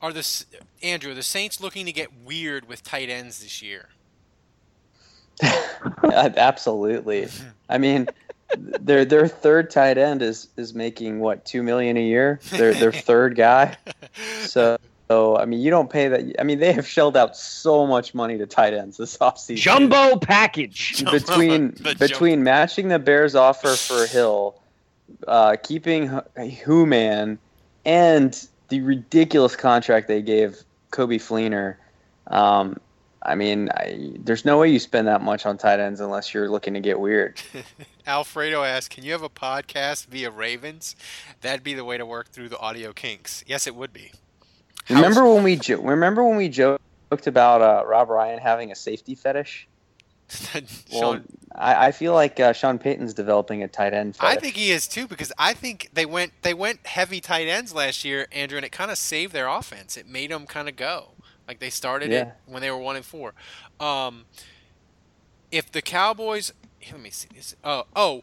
are the Andrew the Saints looking to get weird with tight ends this year? Absolutely. I mean, their their third tight end is is making what two million a year. Their their third guy. So So I mean, you don't pay that. I mean, they have shelled out so much money to tight ends this offseason. Jumbo package. between The between matching the Bears' offer for Hill, uh, keeping Who Man, and the ridiculous contract they gave Coby Fleener. Um, I mean, I, there's no way you spend that much on tight ends unless you're looking to get weird. Alfredo asks, "Can you have a podcast via Ravens? That'd be the way to work through the audio kinks." Yes, it would be. Remember when we jo- remember when we joked about uh, Rob Ryan having a safety fetish? Well, I, I feel like uh, Sean Payton's developing a tight end Fetish. I think he is too because I think they went they went heavy tight ends last year, Andrew, and it kind of saved their offense. It made them kind of go like they started it when they were one and four. Um, if the Cowboys, let me see this. Oh, oh,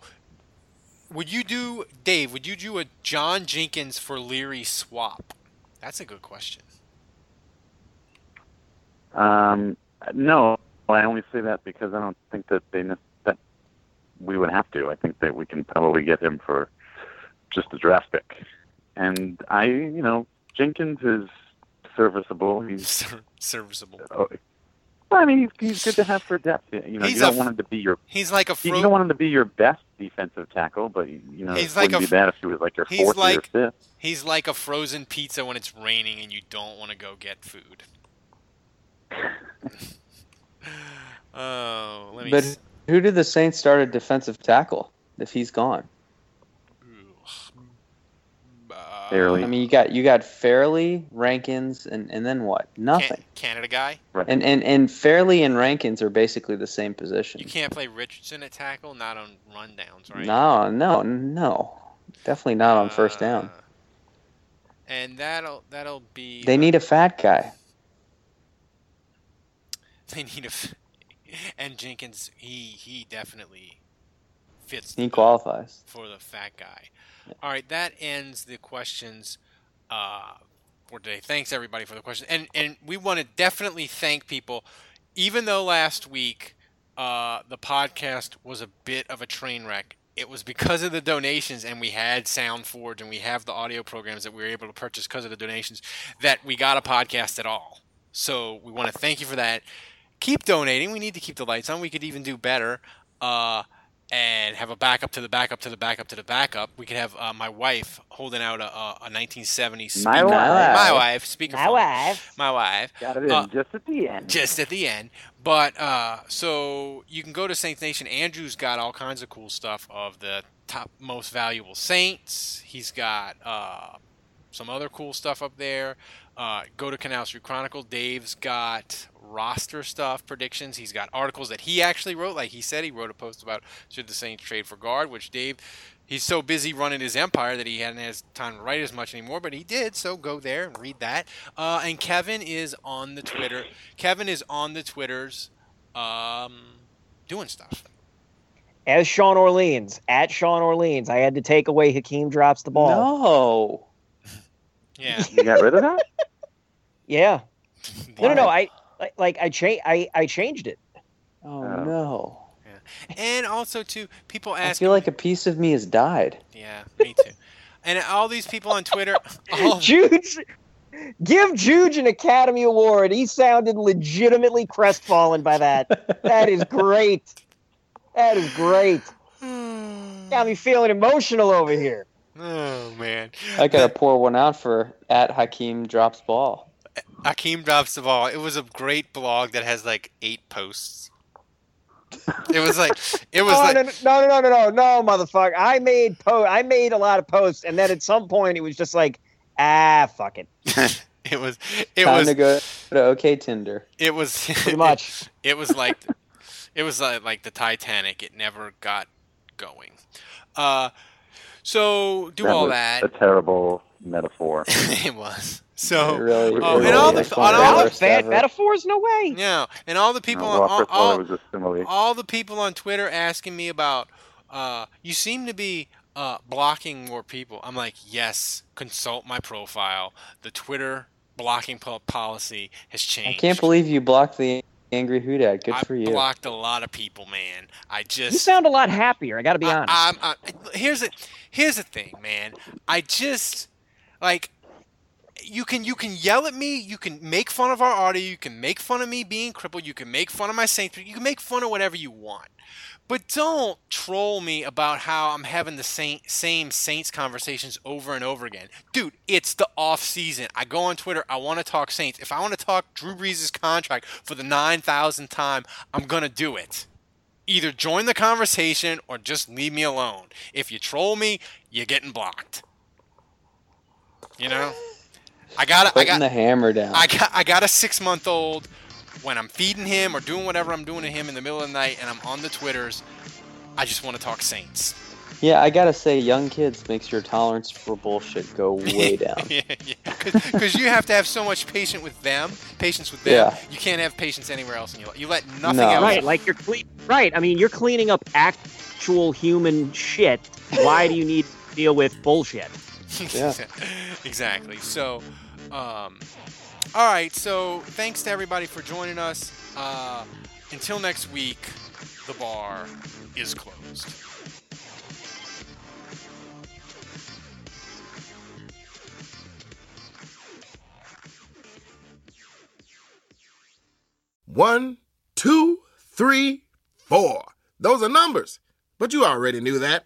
would you do Dave? Would you do a John Jenkins for Leary swap? That's a good question. Um, no, I only say that because I don't think that they that we would have to. I think that we can probably get him for just a draft pick. And I, you know, Jenkins is serviceable. He's serviceable. oh, I mean, he's, he's good to have for depth. You know, He's you don't a- want him to be your He's like a you don't want him to be your best defensive tackle, but you know, He's it like wouldn't a be bad if he was like your he's fourth or fifth. he's like a frozen pizza when it's raining and you don't want to go get food. oh, let me. But s- who did the Saints start at defensive tackle if he's gone? Fairley. I mean, you got you got Fairley, Rankins, and, and then what? Nothing. Canada guy. Right. And, and and Fairley and Rankins are basically the same position. You can't play Richardson at tackle, not on rundowns, right? No, no, no. Definitely not on first down. Uh, and that'll that'll be. They need a fat guy. They need a. f- And Jenkins, he he definitely fits He qualifies. for the fat guy. All right, that ends the questions uh, for today. Thanks everybody for the questions, and and we want to definitely thank people, even though last week uh, the podcast was a bit of a train wreck. It was because of the donations, and we had SoundForge, and we have the audio programs that we were able to purchase because of the donations, that we got a podcast at all. So we want to thank you for that. Keep donating. We need to keep the lights on. We could even do better. Uh, and have a backup to the backup to the backup to the backup. We could have uh, my wife holding out a, a, a 1970s speaker. My wife. My wife. Speaker. My wife. My wife. Got it in Uh, just at the end. just at the end. But uh, so you can go to Saints Nation. Andrew's got all kinds of cool stuff of the top most valuable Saints. He's got uh, some other cool stuff up there. Uh, go to Canal Street Chronicle. Dave's got roster stuff, predictions. He's got articles that he actually wrote. Like he said, he wrote a post about should the Saints trade for guard, which Dave. He's so busy running his empire that he hadn't has time to write as much anymore, but he did. So go there and read that. Uh, and Kevin is on the Twitter. Kevin is on the Twitters, um, doing stuff. As Sean Orleans, at Sean Orleans, I had to take away Hakeem drops the ball. No. Yeah. You got rid of that? Yeah. No, no, no. I like, like I cha- I I changed it. Oh, oh. no. And also too, people ask. I feel like a piece of me has died. Yeah, me too. and all these people on Twitter. Oh, Juge, give Juge an Academy Award. He sounded legitimately crestfallen by that. that is great. That is great. Got me feeling emotional over here. oh man. I gotta pour one out for at Hakeem drops ball. Akeem drops the ball. It was a great blog that has like eight posts. It was like it was oh, like no, no, no, no, no, no, no, motherfucker! I made po- I made a lot of posts, and then at some point it was just like, ah, fuck it. it was it Time was to go to OK Tinder. it was Pretty much. It, was like it was like, like the Titanic. It never got going. Uh, so do that all was that. A terrible metaphor. it was. So really- it oh, and all the one on all the Bad ever. metaphors? No way. Yeah, and all the people, No, on, well, all, all, all, it was a simile. all the people on Twitter asking me about. Uh, you seem to be uh, blocking more people. I'm like, yes. Consult my profile. The Twitter blocking po- policy has changed. I can't believe you blocked the angry Houdat. Good I for you. blocked a lot of people, man. I just You sound a lot happier. I got to be honest. I'm, I, here's the here's the thing, man. I just like you can you can yell at me, you can make fun of our audio, you can make fun of me being crippled, you can make fun of my Saints, you can make fun of whatever you want. But don't troll me about how I'm having the same, same Saints conversations over and over again. Dude, it's the off season. I go on Twitter, I want to talk Saints. If I want to talk Drew Brees' contract for the 9,000th time, I'm going to do it. Either join the conversation or just leave me alone. If you troll me, you're getting blocked. You know? I got I Putting got the hammer down. I got I got a six month old. When I'm feeding him or doing whatever I'm doing to him in the middle of the night, and I'm on the twitters, I just want to talk Saints. Yeah, I gotta say, young kids makes your tolerance for bullshit go way down. yeah, yeah. Because you have to have so much patience with them, patience with them. Yeah. You can't have patience anywhere else in your life. You let nothing No. else. Right, like you're clean. Right, I mean, you're cleaning up actual human shit. Why do you need to deal with bullshit? Yeah. exactly. So, um, all right. So, thanks to everybody for joining us. Uh, until next week, the bar is closed. One, two, three, four. Those are numbers. But you already knew that.